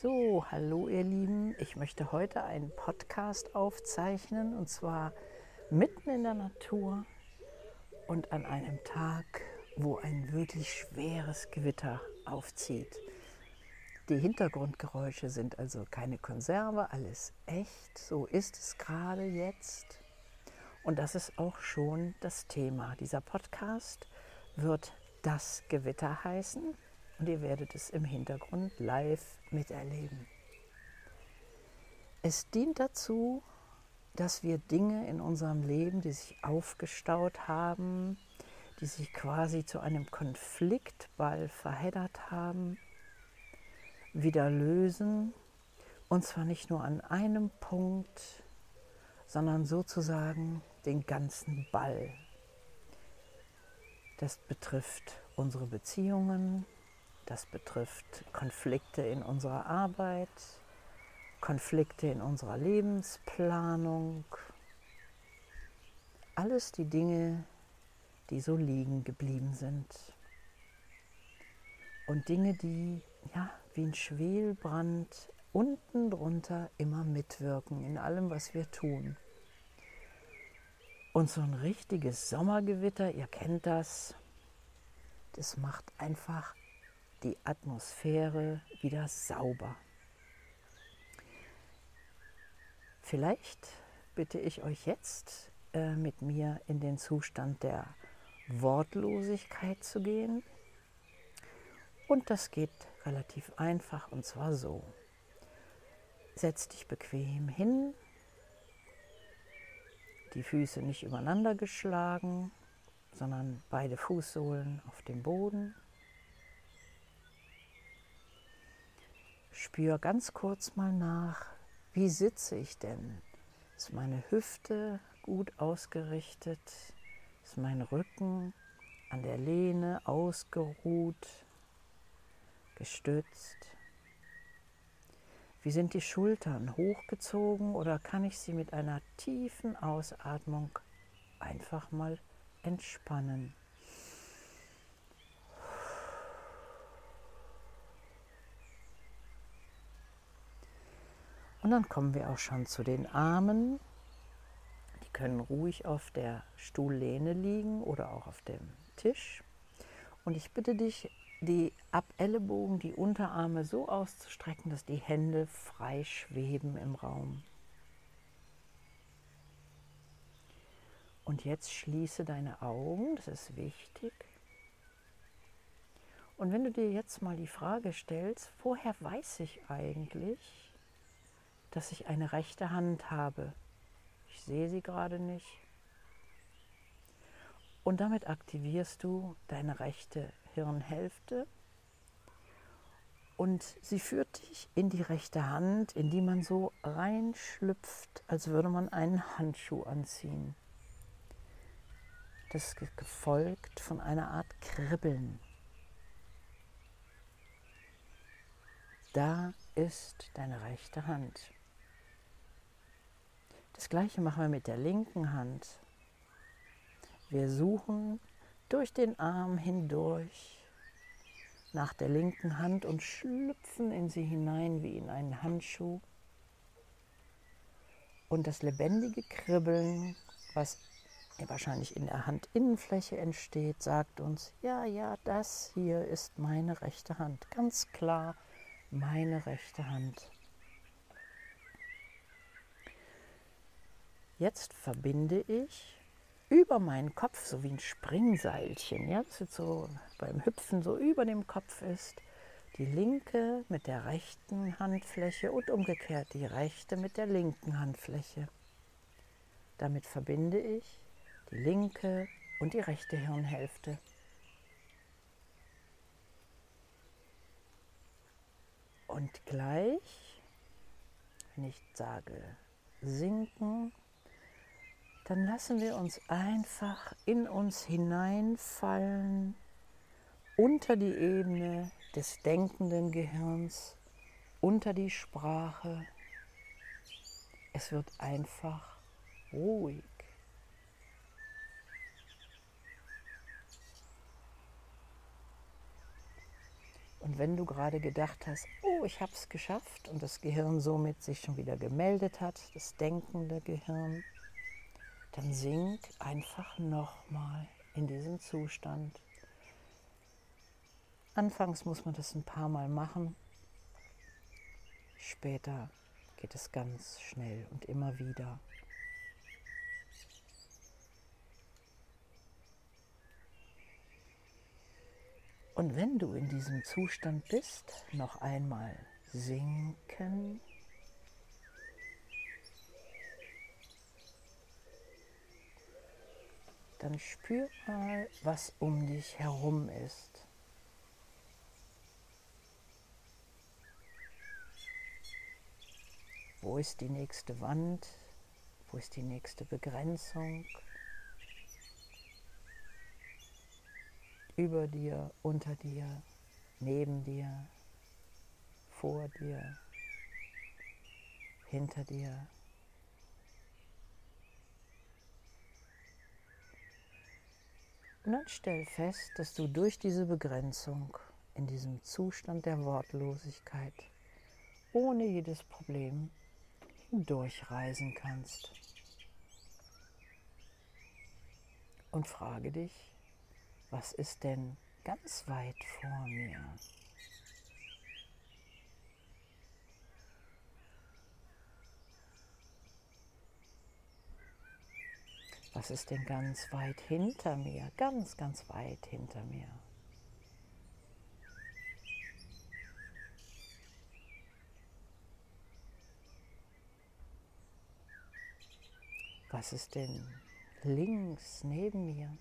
So, hallo ihr Lieben. Ich möchte heute einen Podcast aufzeichnen und zwar mitten in der Natur und an einem Tag, wo ein wirklich schweres Gewitter aufzieht. Die Hintergrundgeräusche sind also keine Konserve, alles echt. So ist es gerade jetzt. Und das ist auch schon das Thema. Dieser Podcast wird das Gewitter heißen und ihr werdet es im Hintergrund live miterleben. Es dient dazu, dass wir Dinge in unserem Leben, die sich aufgestaut haben, die sich quasi zu einem Konfliktball verheddert haben, wieder lösen. Und zwar nicht nur an einem Punkt, sondern sozusagen den ganzen Ball. Das betrifft unsere Beziehungen, das betrifft Konflikte in unserer Arbeit, Konflikte in unserer Lebensplanung. Alles die Dinge, die so liegen geblieben sind. Und Dinge, die ja wie ein Schwelbrand unten drunter immer mitwirken in allem, was wir tun. Und so ein richtiges Sommergewitter, ihr kennt das, das macht einfach die Atmosphäre wieder sauber. Vielleicht bitte ich euch jetzt äh, mit mir in den Zustand der Wortlosigkeit zu gehen. Und das geht relativ einfach und zwar so. Setz dich bequem hin, die Füße nicht übereinander geschlagen, sondern beide Fußsohlen auf dem Boden. Spür ganz kurz mal nach, wie sitze ich denn? Ist meine Hüfte gut ausgerichtet? Ist mein Rücken an der Lehne ausgeruht, gestützt? Wie sind die Schultern hochgezogen oder kann ich sie mit einer tiefen Ausatmung einfach mal entspannen? Und dann kommen wir auch schon zu den Armen. Die können ruhig auf der Stuhllehne liegen oder auch auf dem Tisch. Und ich bitte dich, die ab Ellenbogen, die Unterarme so auszustrecken, dass die Hände frei schweben im Raum. Und jetzt schließe deine Augen, das ist wichtig. Und wenn du dir jetzt mal die Frage stellst, woher weiß ich eigentlich, dass ich eine rechte Hand habe. Ich sehe sie gerade nicht. Und damit aktivierst du deine rechte Hirnhälfte und sie führt dich in die rechte Hand, in die man so reinschlüpft, als würde man einen Handschuh anziehen. Das ist gefolgt von einer Art Kribbeln. Da ist deine rechte Hand. Das gleiche machen wir mit der linken Hand. Wir suchen durch den Arm hindurch nach der linken Hand und schlüpfen in sie hinein wie in einen Handschuh. Und das lebendige Kribbeln, was wahrscheinlich in der Handinnenfläche entsteht, sagt uns, ja, ja, das hier ist meine rechte Hand. Ganz klar meine rechte Hand. Jetzt verbinde ich über meinen Kopf, so wie ein Springseilchen, ja, das jetzt so beim Hüpfen so über dem Kopf ist, die linke mit der rechten Handfläche und umgekehrt die rechte mit der linken Handfläche. Damit verbinde ich die linke und die rechte Hirnhälfte. Und gleich, wenn ich sage sinken, dann lassen wir uns einfach in uns hineinfallen unter die Ebene des denkenden Gehirns, unter die Sprache. Es wird einfach ruhig. Und wenn du gerade gedacht hast, oh, ich habe es geschafft und das Gehirn somit sich schon wieder gemeldet hat, das denkende Gehirn, dann sink einfach nochmal in diesen Zustand. Anfangs muss man das ein paar Mal machen, später geht es ganz schnell und immer wieder. Und wenn du in diesem Zustand bist, noch einmal sinken. Dann spür mal, was um dich herum ist. Wo ist die nächste Wand? Wo ist die nächste Begrenzung? über dir, unter dir, neben dir, vor dir, hinter dir. Und dann stell fest, dass du durch diese Begrenzung in diesem Zustand der Wortlosigkeit ohne jedes Problem hindurchreisen kannst. Und frage dich, was ist denn ganz weit vor mir? Was ist denn ganz weit hinter mir? Ganz, ganz weit hinter mir. Was ist denn links neben mir?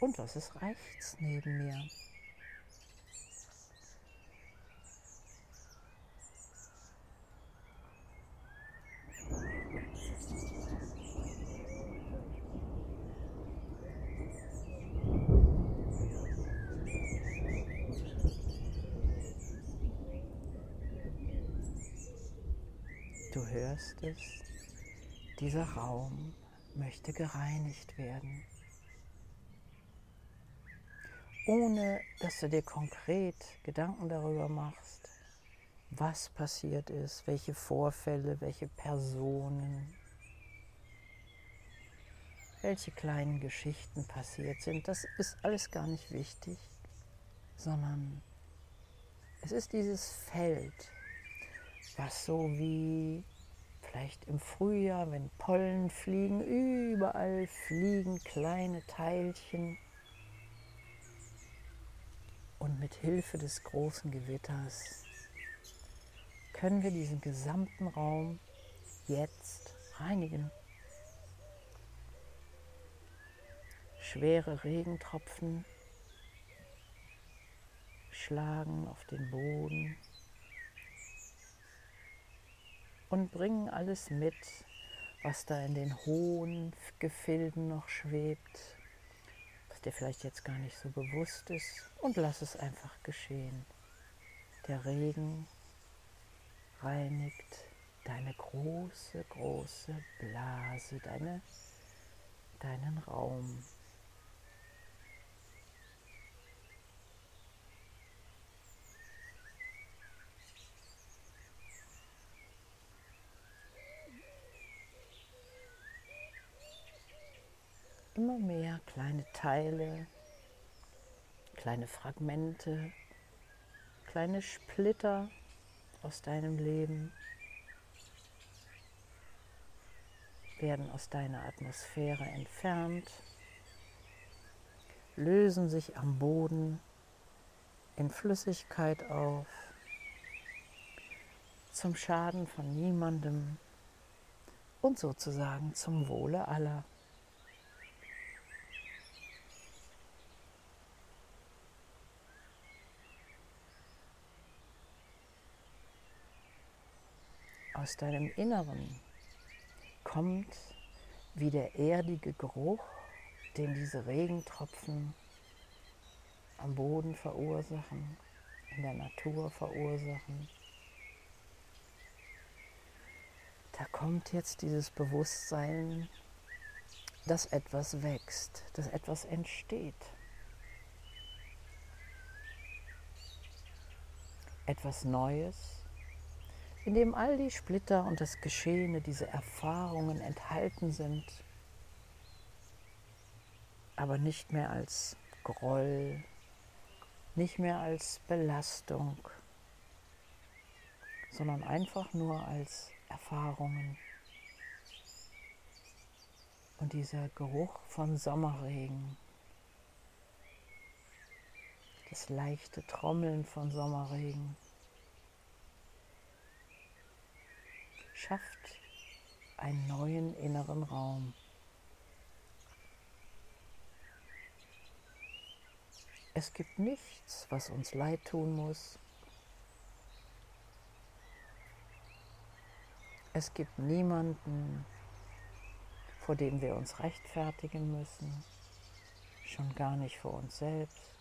Und was ist rechts neben mir? Du hörst es, dieser Raum möchte gereinigt werden ohne dass du dir konkret Gedanken darüber machst, was passiert ist, welche Vorfälle, welche Personen, welche kleinen Geschichten passiert sind. Das ist alles gar nicht wichtig, sondern es ist dieses Feld, was so wie vielleicht im Frühjahr, wenn Pollen fliegen, überall fliegen kleine Teilchen und mit Hilfe des großen Gewitters können wir diesen gesamten Raum jetzt reinigen. Schwere Regentropfen schlagen auf den Boden und bringen alles mit, was da in den hohen Gefilden noch schwebt dir vielleicht jetzt gar nicht so bewusst ist und lass es einfach geschehen. Der Regen reinigt deine große, große Blase, deine, deinen Raum. Immer mehr kleine Teile, kleine Fragmente, kleine Splitter aus deinem Leben werden aus deiner Atmosphäre entfernt, lösen sich am Boden in Flüssigkeit auf, zum Schaden von niemandem und sozusagen zum Wohle aller. Aus deinem Inneren kommt wie der erdige Geruch, den diese Regentropfen am Boden verursachen, in der Natur verursachen. da kommt jetzt dieses Bewusstsein, dass etwas wächst, dass etwas entsteht. Etwas Neues, in dem all die Splitter und das Geschehene, diese Erfahrungen enthalten sind, aber nicht mehr als Groll, nicht mehr als Belastung, sondern einfach nur als Erfahrungen. Und dieser Geruch von Sommerregen, das leichte Trommeln von Sommerregen, schafft einen neuen inneren Raum. Es gibt nichts, was uns leid tun muss. Es gibt niemanden, vor dem wir uns rechtfertigen müssen, schon gar nicht vor uns selbst.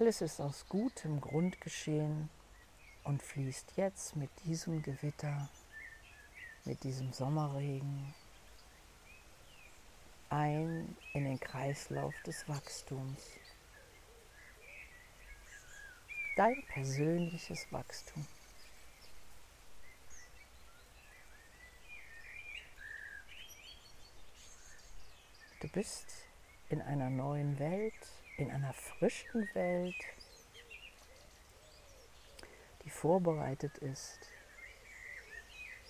Alles ist aus gutem Grund geschehen und fließt jetzt mit diesem Gewitter, mit diesem Sommerregen ein in den Kreislauf des Wachstums. Dein persönliches Wachstum. Du bist in einer neuen Welt, in einer frischen Welt, die vorbereitet ist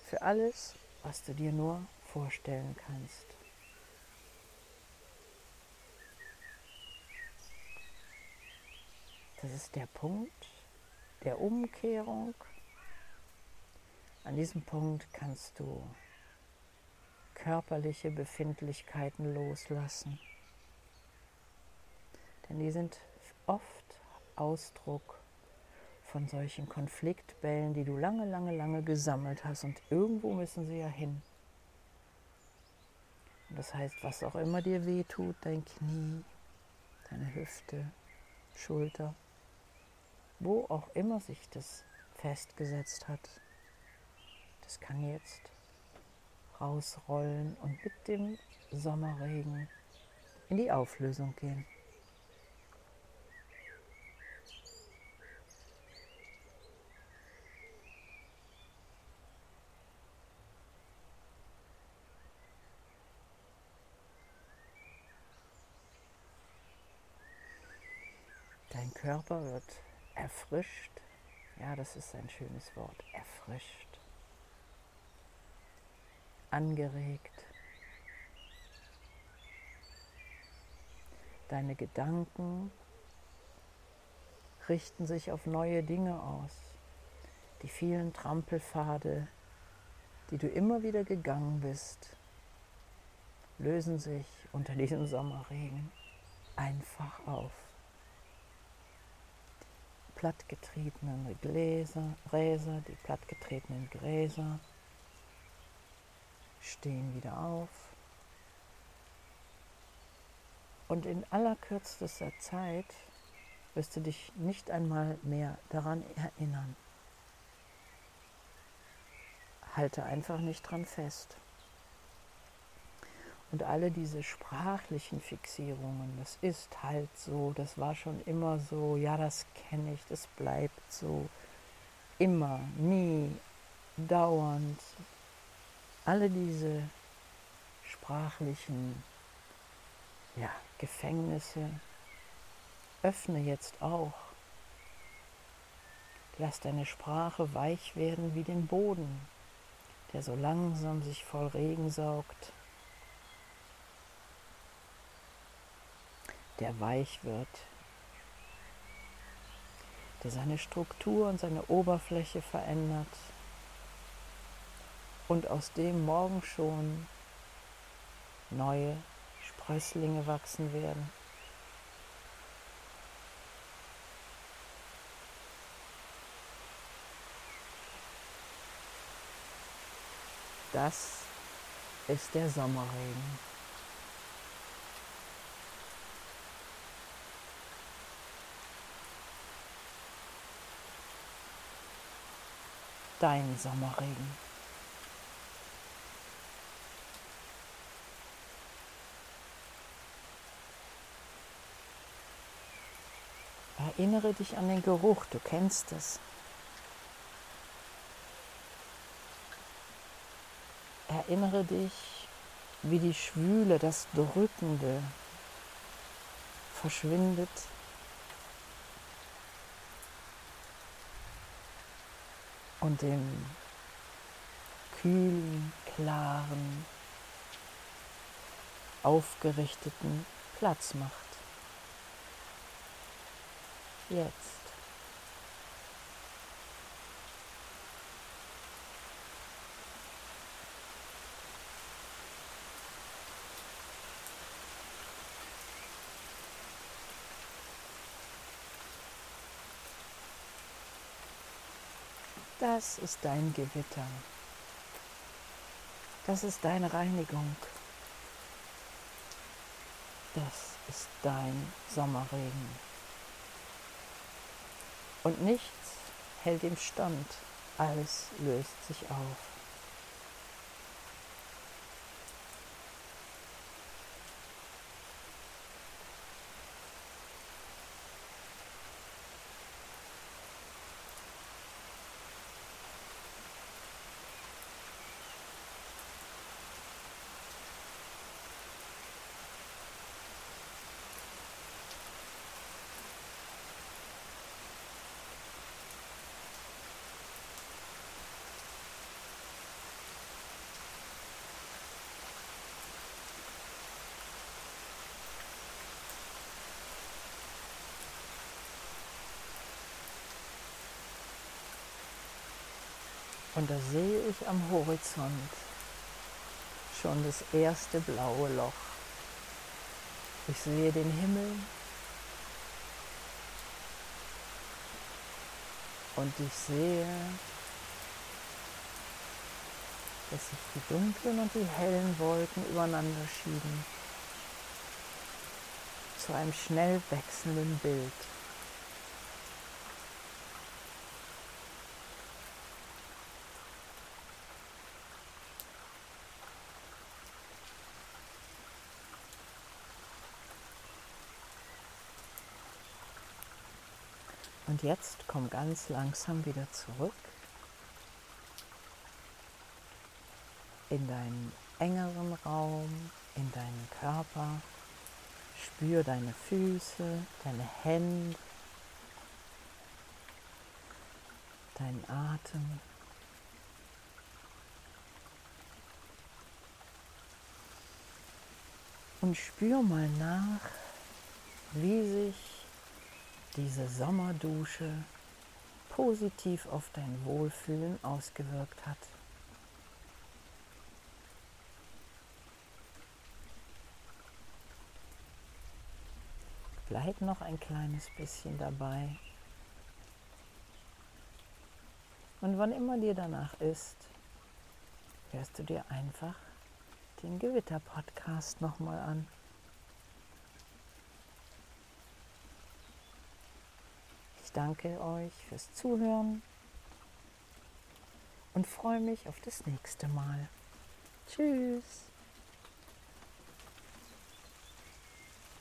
für alles, was du dir nur vorstellen kannst. Das ist der Punkt der Umkehrung. An diesem Punkt kannst du körperliche Befindlichkeiten loslassen. Denn die sind oft Ausdruck von solchen Konfliktbällen, die du lange, lange, lange gesammelt hast. Und irgendwo müssen sie ja hin. Und das heißt, was auch immer dir wehtut, dein Knie, deine Hüfte, Schulter, wo auch immer sich das festgesetzt hat, das kann jetzt rausrollen und mit dem Sommerregen in die Auflösung gehen. Dein Körper wird erfrischt. Ja, das ist ein schönes Wort. Erfrischt. Angeregt. Deine Gedanken richten sich auf neue Dinge aus. Die vielen Trampelpfade, die du immer wieder gegangen bist, lösen sich unter diesem Sommerregen einfach auf plattgetretenen Gläser, Gräser, die plattgetretenen Gräser stehen wieder auf. Und in allerkürzester Zeit wirst du dich nicht einmal mehr daran erinnern. Halte einfach nicht dran fest. Und alle diese sprachlichen Fixierungen, das ist halt so, das war schon immer so, ja, das kenne ich, das bleibt so, immer, nie, dauernd. Alle diese sprachlichen ja, Gefängnisse öffne jetzt auch. Lass deine Sprache weich werden wie den Boden, der so langsam sich voll Regen saugt der weich wird, der seine Struktur und seine Oberfläche verändert und aus dem morgen schon neue Sprösslinge wachsen werden. Das ist der Sommerregen. Dein Sommerregen. Erinnere dich an den Geruch, du kennst es. Erinnere dich, wie die Schwüle, das Drückende verschwindet. Und dem kühlen, klaren, aufgerichteten Platz macht. Jetzt. Das ist dein Gewitter. Das ist deine Reinigung. Das ist dein Sommerregen. Und nichts hält ihm stand, alles löst sich auf. Und da sehe ich am Horizont schon das erste blaue Loch. Ich sehe den Himmel und ich sehe, dass sich die dunklen und die hellen Wolken übereinander schieben zu einem schnell wechselnden Bild. Und jetzt komm ganz langsam wieder zurück in deinen engeren Raum, in deinen Körper. Spür deine Füße, deine Hände, deinen Atem. Und spür mal nach, wie sich diese Sommerdusche positiv auf dein Wohlfühlen ausgewirkt hat. Bleib noch ein kleines bisschen dabei. Und wann immer dir danach ist, hörst du dir einfach den Gewitter-Podcast nochmal an. Ich danke euch fürs Zuhören und freue mich auf das nächste Mal. Tschüss.